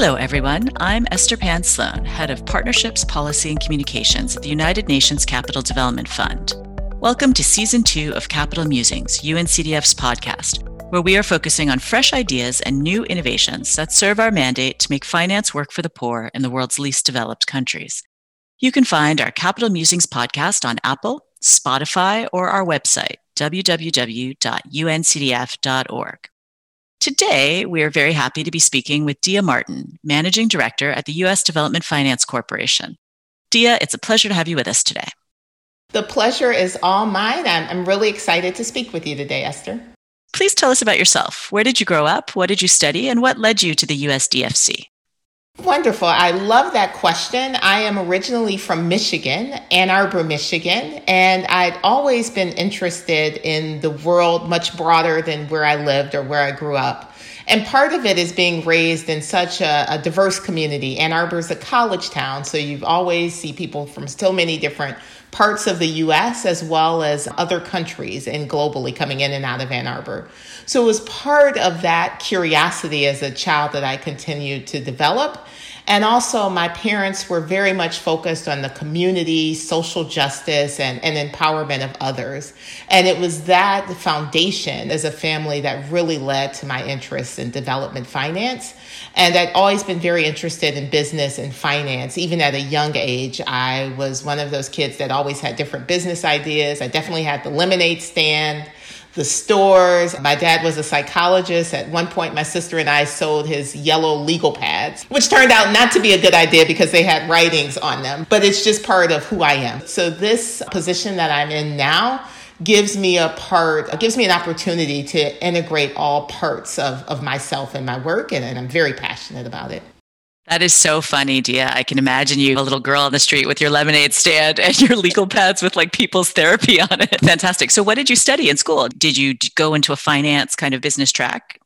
Hello, everyone. I'm Esther Pan Sloan, Head of Partnerships, Policy, and Communications at the United Nations Capital Development Fund. Welcome to Season 2 of Capital Musings, UNCDF's podcast, where we are focusing on fresh ideas and new innovations that serve our mandate to make finance work for the poor in the world's least developed countries. You can find our Capital Musings podcast on Apple, Spotify, or our website, www.uncdf.org. Today, we are very happy to be speaking with Dia Martin, Managing Director at the U.S. Development Finance Corporation. Dia, it's a pleasure to have you with us today. The pleasure is all mine. I'm, I'm really excited to speak with you today, Esther. Please tell us about yourself. Where did you grow up? What did you study? And what led you to the USDFC? Wonderful. I love that question. I am originally from Michigan, Ann Arbor, Michigan, and I'd always been interested in the world much broader than where I lived or where I grew up. And part of it is being raised in such a, a diverse community. Ann Arbor is a college town, so you always see people from so many different parts of the US as well as other countries and globally coming in and out of Ann Arbor. So it was part of that curiosity as a child that I continued to develop. And also, my parents were very much focused on the community, social justice, and, and empowerment of others. And it was that foundation as a family that really led to my interest in development finance. And I'd always been very interested in business and finance. Even at a young age, I was one of those kids that always had different business ideas. I definitely had the lemonade stand the stores. My dad was a psychologist. At one point, my sister and I sold his yellow legal pads, which turned out not to be a good idea because they had writings on them, but it's just part of who I am. So, this position that I'm in now gives me a part, gives me an opportunity to integrate all parts of, of myself and my work, and, and I'm very passionate about it. That is so funny, Dia. I can imagine you, a little girl on the street with your lemonade stand and your legal pads with like people's therapy on it. Fantastic. So, what did you study in school? Did you go into a finance kind of business track?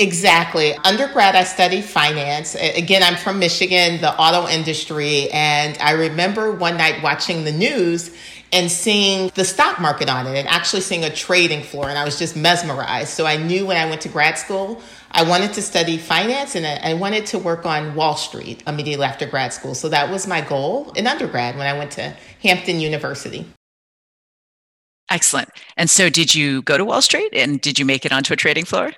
Exactly. Undergrad, I studied finance. Again, I'm from Michigan, the auto industry. And I remember one night watching the news and seeing the stock market on it and actually seeing a trading floor. And I was just mesmerized. So I knew when I went to grad school, I wanted to study finance and I wanted to work on Wall Street immediately after grad school. So that was my goal in undergrad when I went to Hampton University. Excellent. And so, did you go to Wall Street and did you make it onto a trading floor?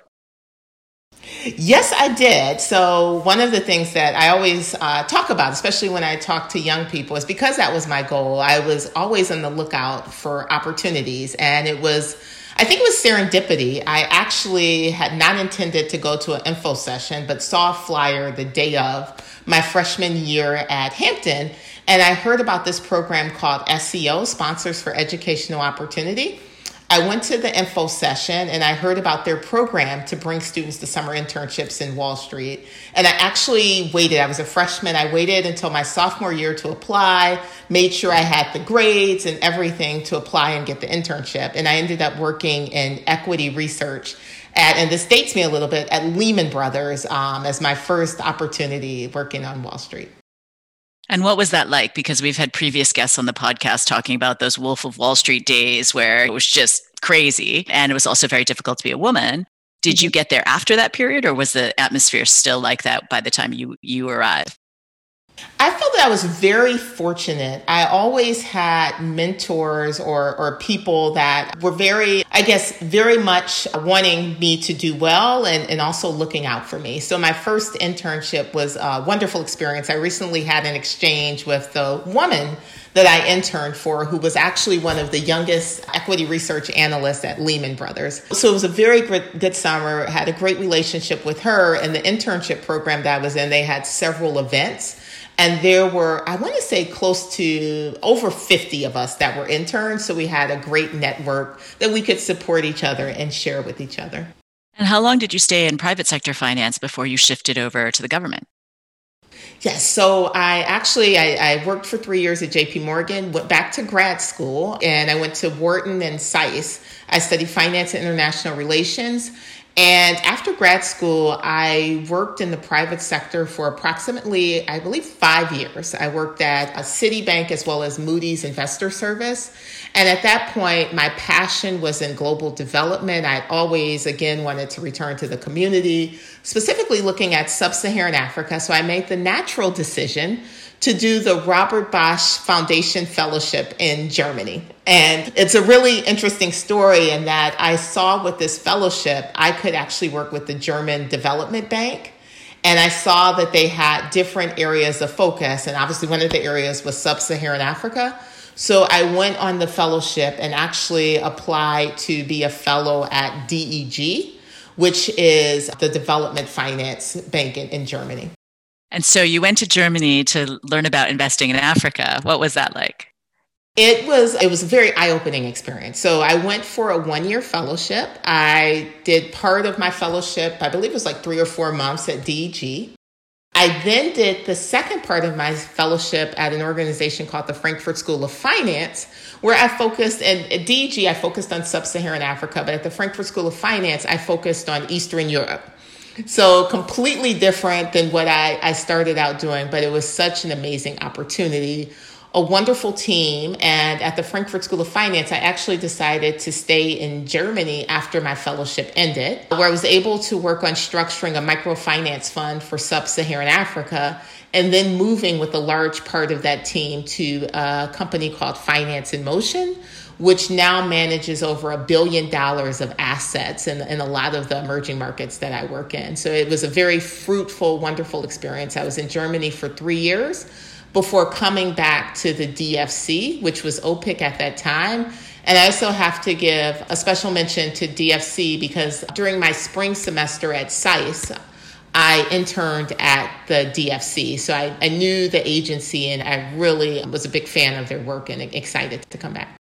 Yes, I did. So, one of the things that I always uh, talk about, especially when I talk to young people, is because that was my goal. I was always on the lookout for opportunities, and it was I think it was serendipity. I actually had not intended to go to an info session, but saw a flyer the day of my freshman year at Hampton. And I heard about this program called SEO, Sponsors for Educational Opportunity. I went to the info session and I heard about their program to bring students to summer internships in Wall Street. And I actually waited. I was a freshman. I waited until my sophomore year to apply, made sure I had the grades and everything to apply and get the internship. And I ended up working in equity research at, and this dates me a little bit, at Lehman Brothers um, as my first opportunity working on Wall Street. And what was that like? Because we've had previous guests on the podcast talking about those Wolf of Wall Street days where it was just crazy. And it was also very difficult to be a woman. Did you mm-hmm. get there after that period or was the atmosphere still like that by the time you, you arrived? I felt that I was very fortunate. I always had mentors or, or people that were very, I guess, very much wanting me to do well and, and also looking out for me. So my first internship was a wonderful experience. I recently had an exchange with the woman that I interned for, who was actually one of the youngest equity research analysts at Lehman Brothers. So it was a very good, good summer, had a great relationship with her. And the internship program that I was in, they had several events. And there were, I want to say, close to over 50 of us that were interns. So we had a great network that we could support each other and share with each other. And how long did you stay in private sector finance before you shifted over to the government? Yes. So I actually I, I, worked for three years at J.P. Morgan, went back to grad school, and I went to Wharton and SAIS. I studied finance and international relations, And after grad school, I worked in the private sector for approximately, I believe, five years. I worked at a Citibank as well as Moody's Investor Service. And at that point, my passion was in global development. I always, again, wanted to return to the community, specifically looking at sub Saharan Africa. So I made the natural decision to do the Robert Bosch Foundation Fellowship in Germany. And it's a really interesting story in that I saw with this fellowship, I could actually work with the German Development Bank. And I saw that they had different areas of focus. And obviously, one of the areas was sub Saharan Africa. So I went on the fellowship and actually applied to be a fellow at DEG, which is the development finance bank in, in Germany. And so you went to Germany to learn about investing in Africa. What was that like? It was it was a very eye-opening experience. So I went for a one-year fellowship. I did part of my fellowship, I believe it was like 3 or 4 months at DEG. I then did the second part of my fellowship at an organization called the Frankfurt School of Finance, where I focused, and at DEG, I focused on sub Saharan Africa, but at the Frankfurt School of Finance, I focused on Eastern Europe. So completely different than what I, I started out doing, but it was such an amazing opportunity a wonderful team. And at the Frankfurt School of Finance, I actually decided to stay in Germany after my fellowship ended, where I was able to work on structuring a microfinance fund for sub Saharan Africa and then moving with a large part of that team to a company called Finance in Motion, which now manages over a billion dollars of assets in, in a lot of the emerging markets that I work in. So it was a very fruitful, wonderful experience. I was in Germany for three years before coming back to the DFC, which was OPIC at that time. And I also have to give a special mention to DFC because during my spring semester at SAIS, I interned at the DFC. So I, I knew the agency and I really was a big fan of their work and excited to come back.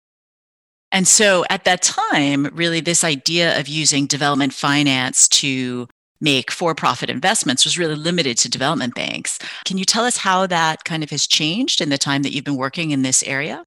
And so at that time, really, this idea of using development finance to make for profit investments was really limited to development banks. Can you tell us how that kind of has changed in the time that you've been working in this area?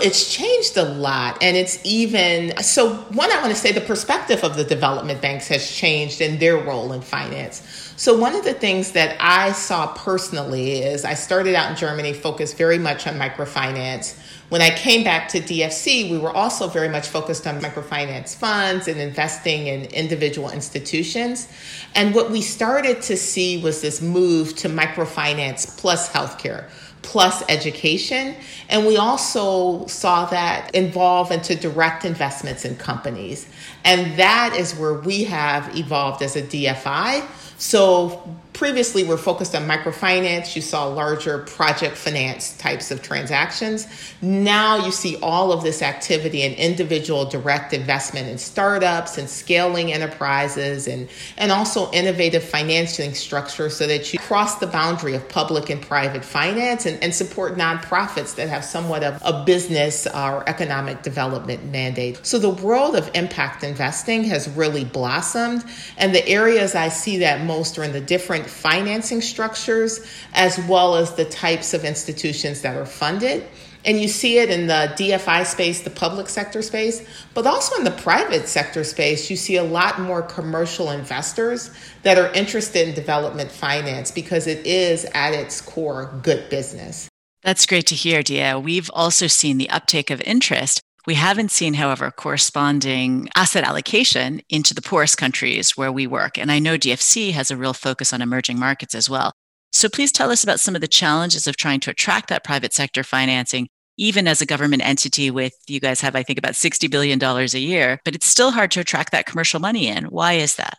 It's changed a lot. And it's even so, one, I want to say the perspective of the development banks has changed in their role in finance. So, one of the things that I saw personally is I started out in Germany, focused very much on microfinance. When I came back to DFC, we were also very much focused on microfinance funds and investing in individual institutions. And what we started to see was this move to microfinance plus healthcare plus education. And we also saw that evolve into direct investments in companies. And that is where we have evolved as a DFI. So previously we're focused on microfinance. You saw larger project finance types of transactions. Now you see all of this activity in individual direct investment in startups and scaling enterprises and, and also innovative financing structures so that you cross the boundary of public and private finance and, and support nonprofits that have somewhat of a business or economic development mandate. So the world of impact investing has really blossomed. And the areas I see that most are in the different financing structures as well as the types of institutions that are funded. And you see it in the DFI space, the public sector space, but also in the private sector space, you see a lot more commercial investors that are interested in development finance because it is at its core good business. That's great to hear, Dia. We've also seen the uptake of interest we haven't seen, however, corresponding asset allocation into the poorest countries where we work. And I know DFC has a real focus on emerging markets as well. So please tell us about some of the challenges of trying to attract that private sector financing, even as a government entity with, you guys have, I think, about $60 billion a year, but it's still hard to attract that commercial money in. Why is that?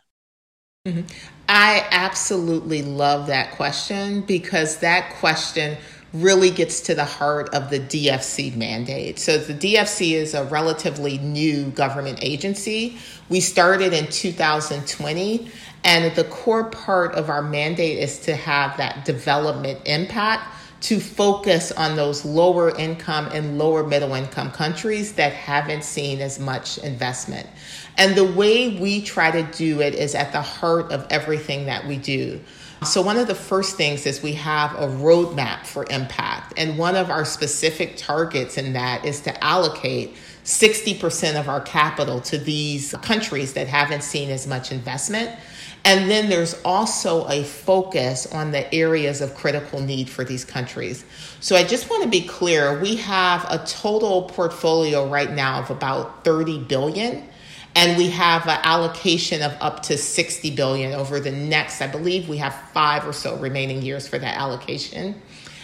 Mm-hmm. I absolutely love that question because that question really gets to the heart of the DFC mandate. So, the DFC is a relatively new government agency. We started in 2020, and the core part of our mandate is to have that development impact to focus on those lower income and lower middle income countries that haven't seen as much investment. And the way we try to do it is at the heart of everything that we do. So, one of the first things is we have a roadmap for impact. And one of our specific targets in that is to allocate 60% of our capital to these countries that haven't seen as much investment. And then there's also a focus on the areas of critical need for these countries. So I just want to be clear we have a total portfolio right now of about 30 billion and we have an allocation of up to 60 billion over the next i believe we have five or so remaining years for that allocation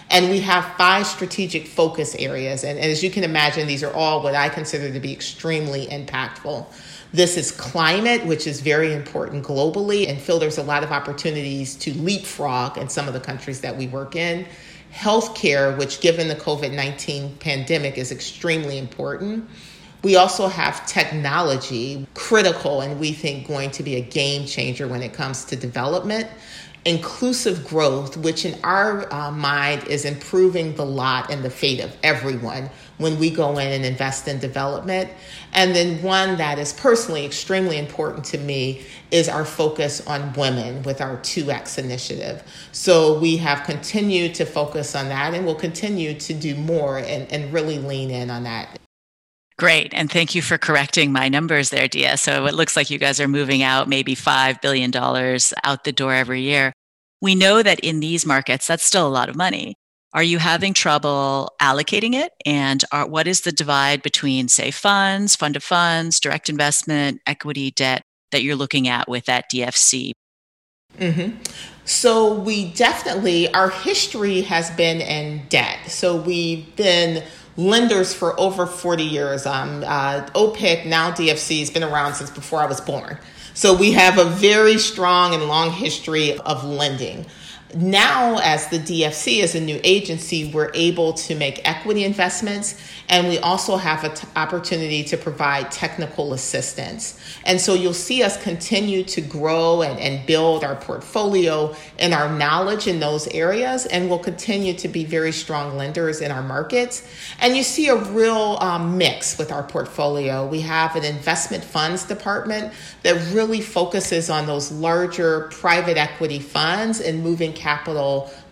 and we have five strategic focus areas and, and as you can imagine these are all what i consider to be extremely impactful this is climate, which is very important globally, and feel there's a lot of opportunities to leapfrog in some of the countries that we work in. Healthcare, which given the COVID 19 pandemic is extremely important. We also have technology, critical, and we think going to be a game changer when it comes to development. Inclusive growth, which in our uh, mind is improving the lot and the fate of everyone when we go in and invest in development. And then one that is personally extremely important to me is our focus on women with our 2X initiative. So we have continued to focus on that and we'll continue to do more and, and really lean in on that. Great. And thank you for correcting my numbers there, Dia. So it looks like you guys are moving out maybe $5 billion out the door every year. We know that in these markets, that's still a lot of money. Are you having trouble allocating it? And are, what is the divide between, say, funds, fund of funds, direct investment, equity, debt that you're looking at with that DFC? Mm-hmm. So, we definitely, our history has been in debt. So, we've been lenders for over 40 years. Um, uh, OPIC, now DFC, has been around since before I was born. So we have a very strong and long history of lending now as the DFC as a new agency, we're able to make equity investments and we also have an t- opportunity to provide technical assistance. And so you'll see us continue to grow and, and build our portfolio and our knowledge in those areas. And we'll continue to be very strong lenders in our markets. And you see a real um, mix with our portfolio. We have an investment funds department that really focuses on those larger private equity funds and moving capital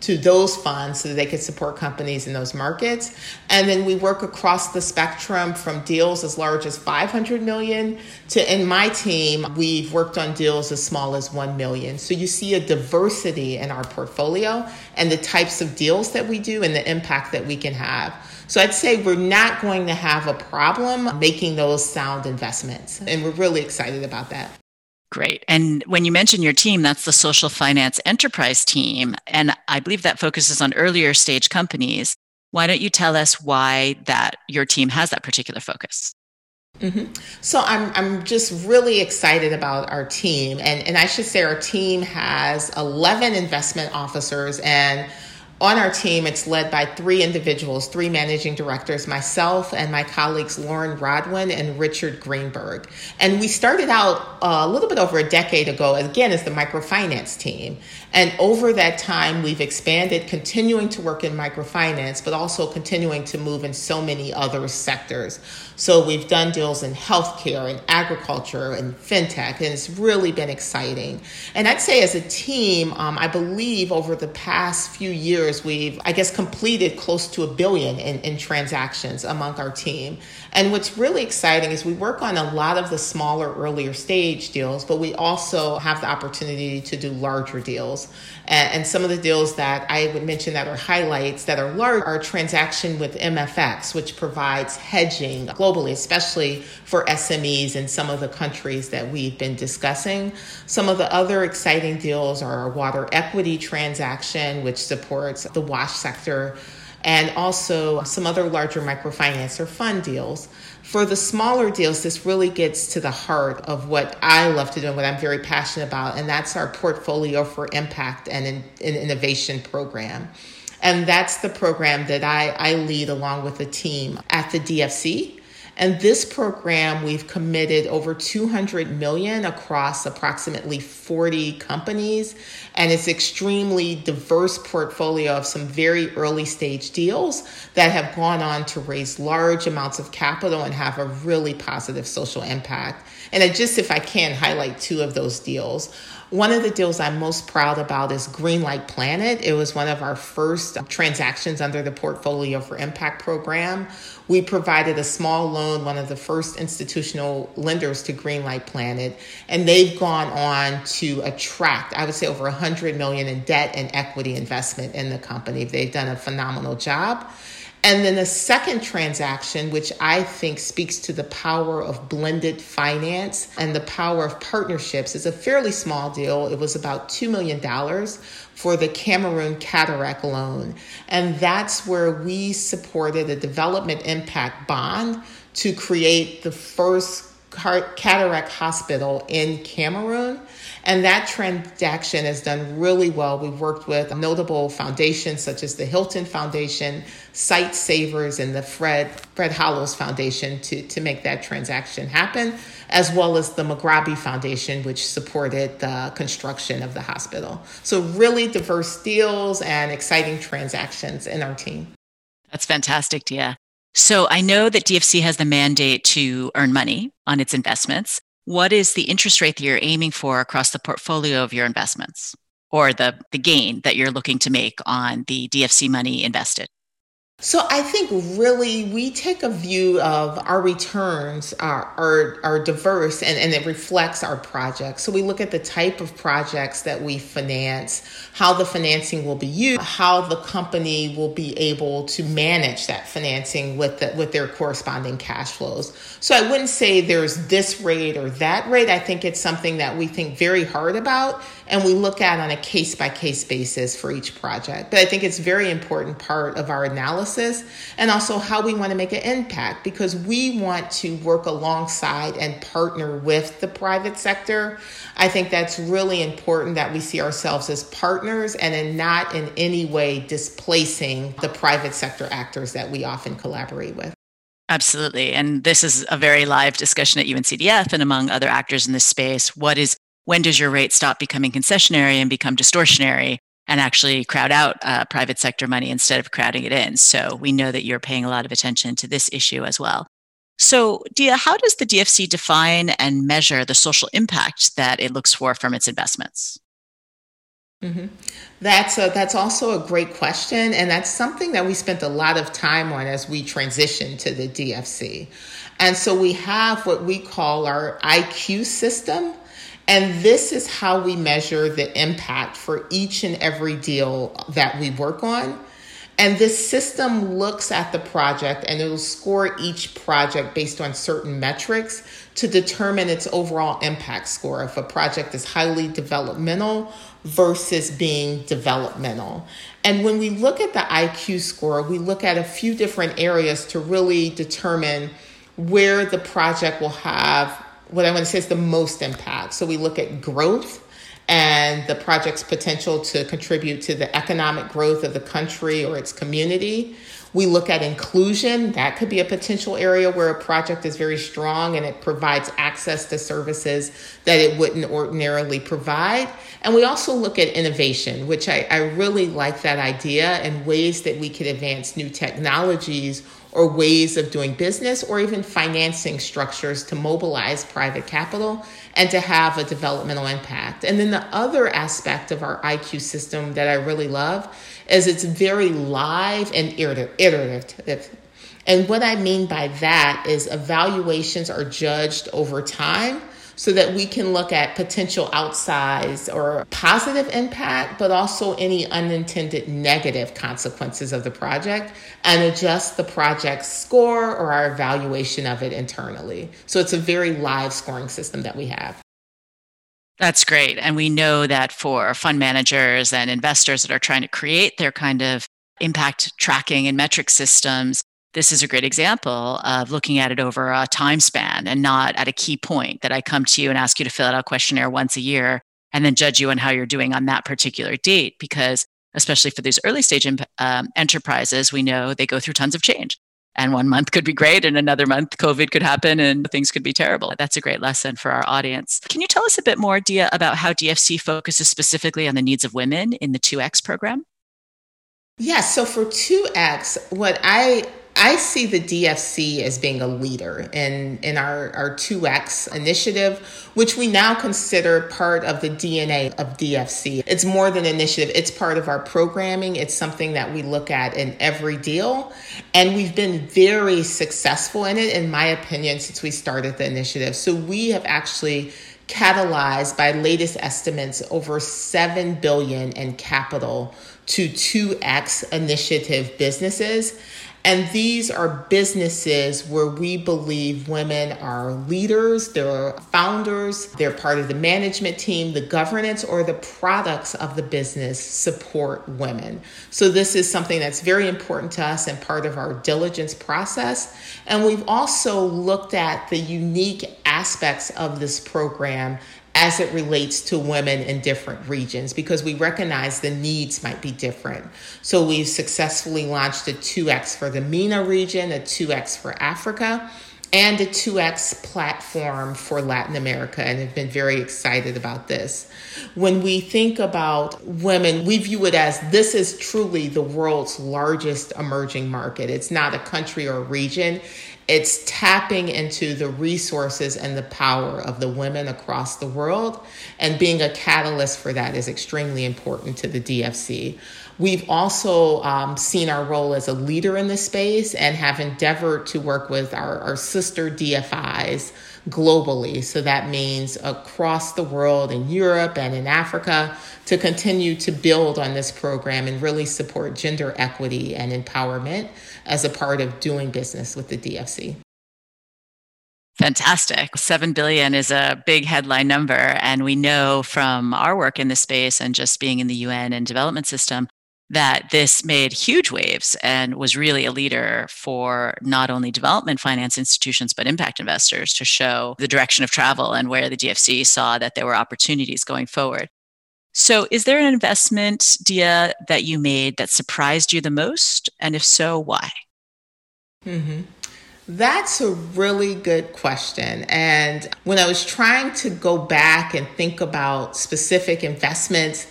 to those funds so that they could support companies in those markets. And then we work across the spectrum from deals as large as 500 million to, in my team, we've worked on deals as small as 1 million. So you see a diversity in our portfolio and the types of deals that we do and the impact that we can have. So I'd say we're not going to have a problem making those sound investments. And we're really excited about that. Great. And when you mention your team, that's the social finance enterprise team. And I believe that focuses on earlier stage companies. Why don't you tell us why that your team has that particular focus? Mm-hmm. So I'm I'm just really excited about our team, and and I should say our team has 11 investment officers and on our team, it's led by three individuals, three managing directors, myself and my colleagues Lauren Rodwin and Richard Greenberg. And we started out a little bit over a decade ago, again, as the microfinance team. And over that time, we've expanded, continuing to work in microfinance, but also continuing to move in so many other sectors. So we've done deals in healthcare and agriculture and fintech, and it's really been exciting. And I'd say as a team, um, I believe over the past few years, we've, I guess, completed close to a billion in, in transactions among our team. And what's really exciting is we work on a lot of the smaller, earlier stage deals, but we also have the opportunity to do larger deals. And, and some of the deals that I would mention that are highlights that are large are transaction with MFX, which provides hedging globally, especially for SMEs in some of the countries that we've been discussing. Some of the other exciting deals are a water equity transaction, which supports the wash sector and also some other larger microfinance or fund deals. For the smaller deals, this really gets to the heart of what I love to do and what I'm very passionate about, and that's our Portfolio for Impact and in, in Innovation program. And that's the program that I, I lead along with a team at the DFC. And this program, we've committed over 200 million across approximately 40 companies. And it's extremely diverse portfolio of some very early stage deals that have gone on to raise large amounts of capital and have a really positive social impact. And I just if I can highlight two of those deals. One of the deals I'm most proud about is Greenlight Planet. It was one of our first transactions under the Portfolio for Impact program. We provided a small loan, one of the first institutional lenders to Greenlight Planet, and they've gone on to attract, I would say, over 100 million in debt and equity investment in the company. They've done a phenomenal job. And then the second transaction, which I think speaks to the power of blended finance and the power of partnerships, is a fairly small deal. It was about $2 million for the Cameroon cataract loan. And that's where we supported a development impact bond to create the first cataract hospital in Cameroon. And that transaction has done really well. We've worked with notable foundations such as the Hilton Foundation, Sightsavers, and the Fred, Fred Hollows Foundation to, to make that transaction happen, as well as the Magrabi Foundation, which supported the construction of the hospital. So, really diverse deals and exciting transactions in our team. That's fantastic, Dia. So I know that DFC has the mandate to earn money on its investments. What is the interest rate that you're aiming for across the portfolio of your investments or the, the gain that you're looking to make on the DFC money invested? So I think really we take a view of our returns are, are, are diverse and, and it reflects our projects. So we look at the type of projects that we finance, how the financing will be used, how the company will be able to manage that financing with the, with their corresponding cash flows. So I wouldn't say there's this rate or that rate. I think it's something that we think very hard about and we look at on a case by case basis for each project. But I think it's very important part of our analysis and also how we want to make an impact because we want to work alongside and partner with the private sector. I think that's really important that we see ourselves as partners and in not in any way displacing the private sector actors that we often collaborate with. Absolutely. And this is a very live discussion at UNCDF and among other actors in this space. What is when does your rate stop becoming concessionary and become distortionary and actually crowd out uh, private sector money instead of crowding it in? So we know that you're paying a lot of attention to this issue as well. So, Dia, how does the DFC define and measure the social impact that it looks for from its investments? Mm-hmm. That's a, that's also a great question, and that's something that we spent a lot of time on as we transitioned to the DFC. And so we have what we call our IQ system, and this is how we measure the impact for each and every deal that we work on. And this system looks at the project and it'll score each project based on certain metrics to determine its overall impact score if a project is highly developmental versus being developmental. And when we look at the IQ score, we look at a few different areas to really determine where the project will have what I want to say is the most impact. So we look at growth and the project's potential to contribute to the economic growth of the country or its community. We look at inclusion. That could be a potential area where a project is very strong and it provides access to services that it wouldn't ordinarily provide. And we also look at innovation, which I, I really like that idea and ways that we could advance new technologies or ways of doing business or even financing structures to mobilize private capital and to have a developmental impact. And then the other aspect of our IQ system that I really love is it's very live and iterative. And what I mean by that is evaluations are judged over time so that we can look at potential outsized or positive impact, but also any unintended negative consequences of the project and adjust the project score or our evaluation of it internally. So it's a very live scoring system that we have. That's great. And we know that for fund managers and investors that are trying to create their kind of impact tracking and metric systems, this is a great example of looking at it over a time span and not at a key point that I come to you and ask you to fill out a questionnaire once a year and then judge you on how you're doing on that particular date. Because especially for these early stage um, enterprises, we know they go through tons of change. And one month could be great, and another month COVID could happen and things could be terrible. That's a great lesson for our audience. Can you tell us a bit more, Dia, about how DFC focuses specifically on the needs of women in the 2X program? Yes. So for 2X, what I I see the DFC as being a leader in, in our, our 2X initiative, which we now consider part of the DNA of DFC. It's more than an initiative, it's part of our programming. It's something that we look at in every deal. And we've been very successful in it, in my opinion, since we started the initiative. So we have actually catalyzed by latest estimates over 7 billion in capital to 2x initiative businesses and these are businesses where we believe women are leaders, they're founders, they're part of the management team, the governance, or the products of the business support women. So, this is something that's very important to us and part of our diligence process. And we've also looked at the unique aspects of this program as it relates to women in different regions because we recognize the needs might be different. So we've successfully launched a 2X for the MENA region, a 2X for Africa, and a 2X platform for Latin America, and have been very excited about this. When we think about women, we view it as this is truly the world's largest emerging market. It's not a country or a region, it's tapping into the resources and the power of the women across the world. And being a catalyst for that is extremely important to the DFC. We've also um, seen our role as a leader in the space and have endeavored to work with our, our sister DFIs globally. So that means across the world in Europe and in Africa to continue to build on this program and really support gender equity and empowerment as a part of doing business with the DFC. Fantastic. 7 billion is a big headline number. And we know from our work in this space and just being in the UN and development system that this made huge waves and was really a leader for not only development finance institutions, but impact investors to show the direction of travel and where the DFC saw that there were opportunities going forward. So, is there an investment, Dia, that you made that surprised you the most? And if so, why? Mm-hmm. That's a really good question. And when I was trying to go back and think about specific investments,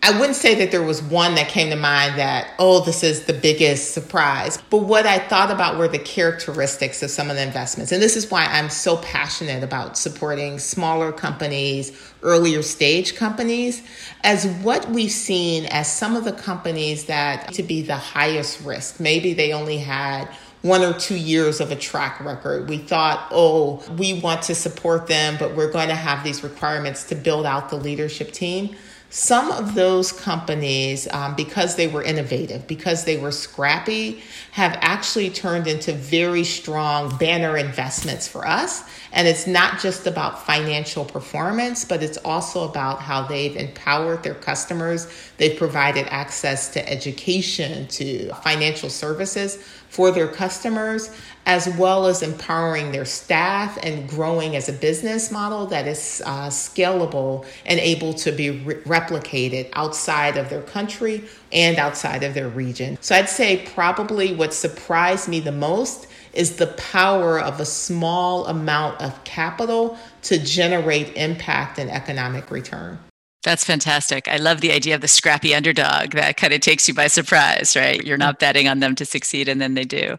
I wouldn't say that there was one that came to mind that, oh, this is the biggest surprise. But what I thought about were the characteristics of some of the investments. And this is why I'm so passionate about supporting smaller companies, earlier stage companies, as what we've seen as some of the companies that to be the highest risk. Maybe they only had one or two years of a track record. We thought, oh, we want to support them, but we're going to have these requirements to build out the leadership team. Some of those companies, um, because they were innovative, because they were scrappy, have actually turned into very strong banner investments for us. And it's not just about financial performance, but it's also about how they've empowered their customers. They've provided access to education, to financial services for their customers, as well as empowering their staff and growing as a business model that is uh, scalable and able to be re- replicated outside of their country and outside of their region. So I'd say probably what surprised me the most is the power of a small amount of capital to generate impact and economic return. That's fantastic. I love the idea of the scrappy underdog that kind of takes you by surprise, right? You're not betting on them to succeed and then they do.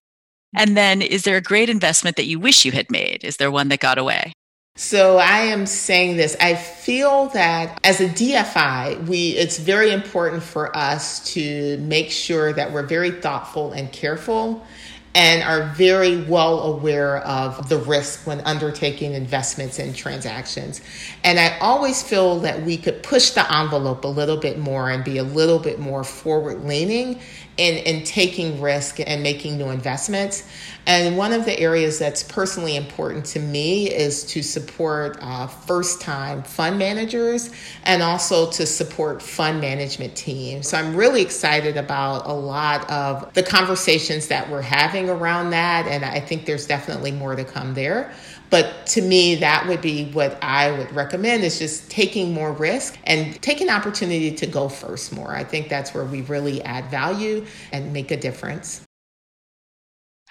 And then is there a great investment that you wish you had made? Is there one that got away? So I am saying this. I feel that as a DFI, we it's very important for us to make sure that we're very thoughtful and careful and are very well aware of the risk when undertaking investments and transactions. And I always feel that we could push the envelope a little bit more and be a little bit more forward leaning in, in taking risk and making new investments. And one of the areas that's personally important to me is to support uh, first time fund managers and also to support fund management teams. So I'm really excited about a lot of the conversations that we're having around that. And I think there's definitely more to come there. But to me, that would be what I would recommend is just taking more risk and taking opportunity to go first more. I think that's where we really add value and make a difference.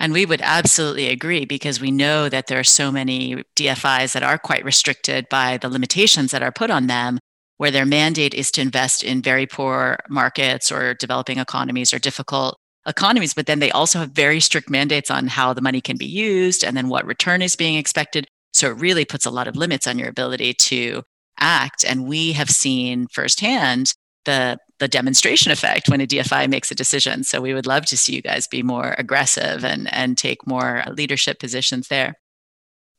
And we would absolutely agree because we know that there are so many DFIs that are quite restricted by the limitations that are put on them, where their mandate is to invest in very poor markets or developing economies or difficult economies. But then they also have very strict mandates on how the money can be used and then what return is being expected. So it really puts a lot of limits on your ability to act. And we have seen firsthand the the demonstration effect when a DFI makes a decision. So we would love to see you guys be more aggressive and, and take more leadership positions there.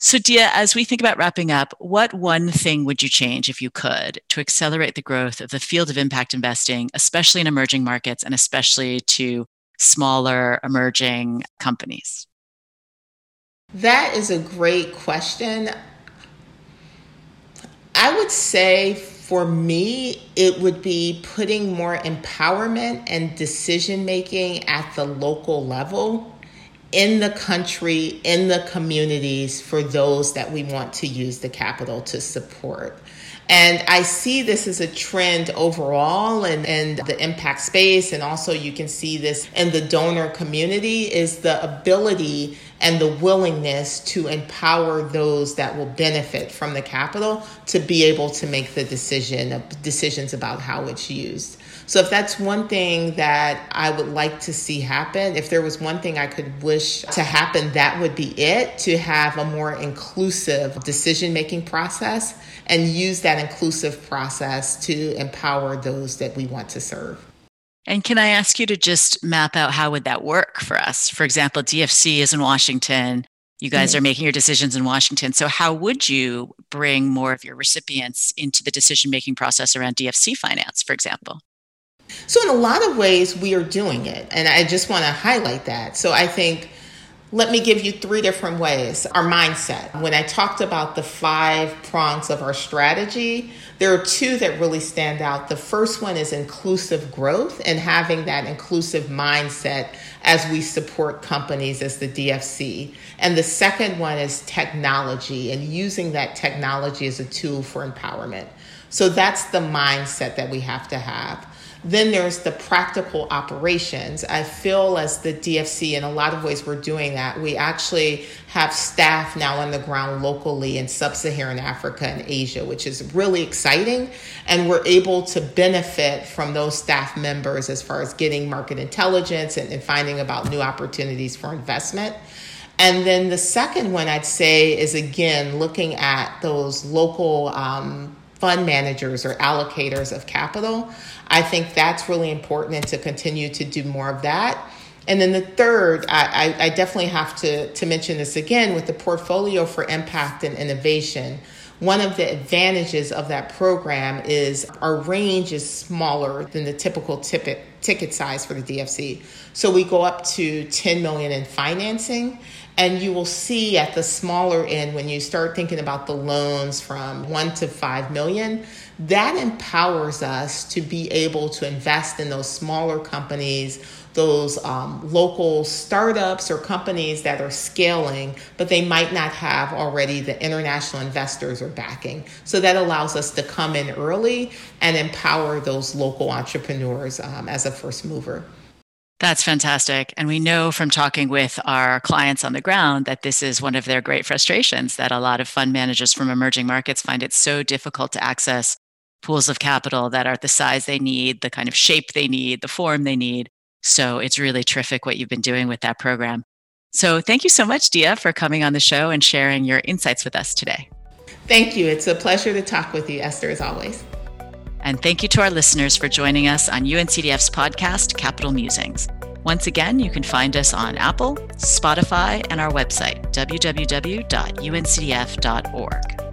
So, Dia, as we think about wrapping up, what one thing would you change if you could to accelerate the growth of the field of impact investing, especially in emerging markets and especially to smaller emerging companies? That is a great question. I would say for me, it would be putting more empowerment and decision making at the local level in the country, in the communities for those that we want to use the capital to support. And I see this as a trend overall and, in the impact space. And also, you can see this in the donor community is the ability and the willingness to empower those that will benefit from the capital to be able to make the decision uh, decisions about how it's used. So if that's one thing that I would like to see happen, if there was one thing I could wish to happen, that would be it to have a more inclusive decision making process and use that inclusive process to empower those that we want to serve. And can I ask you to just map out how would that work for us? For example, DFC is in Washington. You guys mm-hmm. are making your decisions in Washington. So how would you bring more of your recipients into the decision making process around DFC finance, for example? So in a lot of ways we are doing it. And I just want to highlight that. So I think let me give you three different ways. Our mindset. When I talked about the five prongs of our strategy, there are two that really stand out. The first one is inclusive growth and having that inclusive mindset as we support companies as the DFC. And the second one is technology and using that technology as a tool for empowerment. So that's the mindset that we have to have. Then there's the practical operations. I feel as the DFC, in a lot of ways, we're doing that. We actually have staff now on the ground locally in sub Saharan Africa and Asia, which is really exciting. And we're able to benefit from those staff members as far as getting market intelligence and, and finding about new opportunities for investment. And then the second one I'd say is again looking at those local um, fund managers or allocators of capital. I think that's really important and to continue to do more of that. And then the third, I, I, definitely have to, to mention this again with the portfolio for impact and innovation. One of the advantages of that program is our range is smaller than the typical ticket, ticket size for the DFC. So we go up to 10 million in financing and you will see at the smaller end, when you start thinking about the loans from one to five million, that empowers us to be able to invest in those smaller companies, those um, local startups or companies that are scaling, but they might not have already the international investors or backing. So that allows us to come in early and empower those local entrepreneurs um, as a first mover. That's fantastic. And we know from talking with our clients on the ground that this is one of their great frustrations that a lot of fund managers from emerging markets find it so difficult to access pools of capital that are the size they need, the kind of shape they need, the form they need. So it's really terrific what you've been doing with that program. So thank you so much, Dia, for coming on the show and sharing your insights with us today. Thank you. It's a pleasure to talk with you, Esther, as always. And thank you to our listeners for joining us on UNCDF's podcast, Capital Musings. Once again, you can find us on Apple, Spotify, and our website, www.uncdf.org.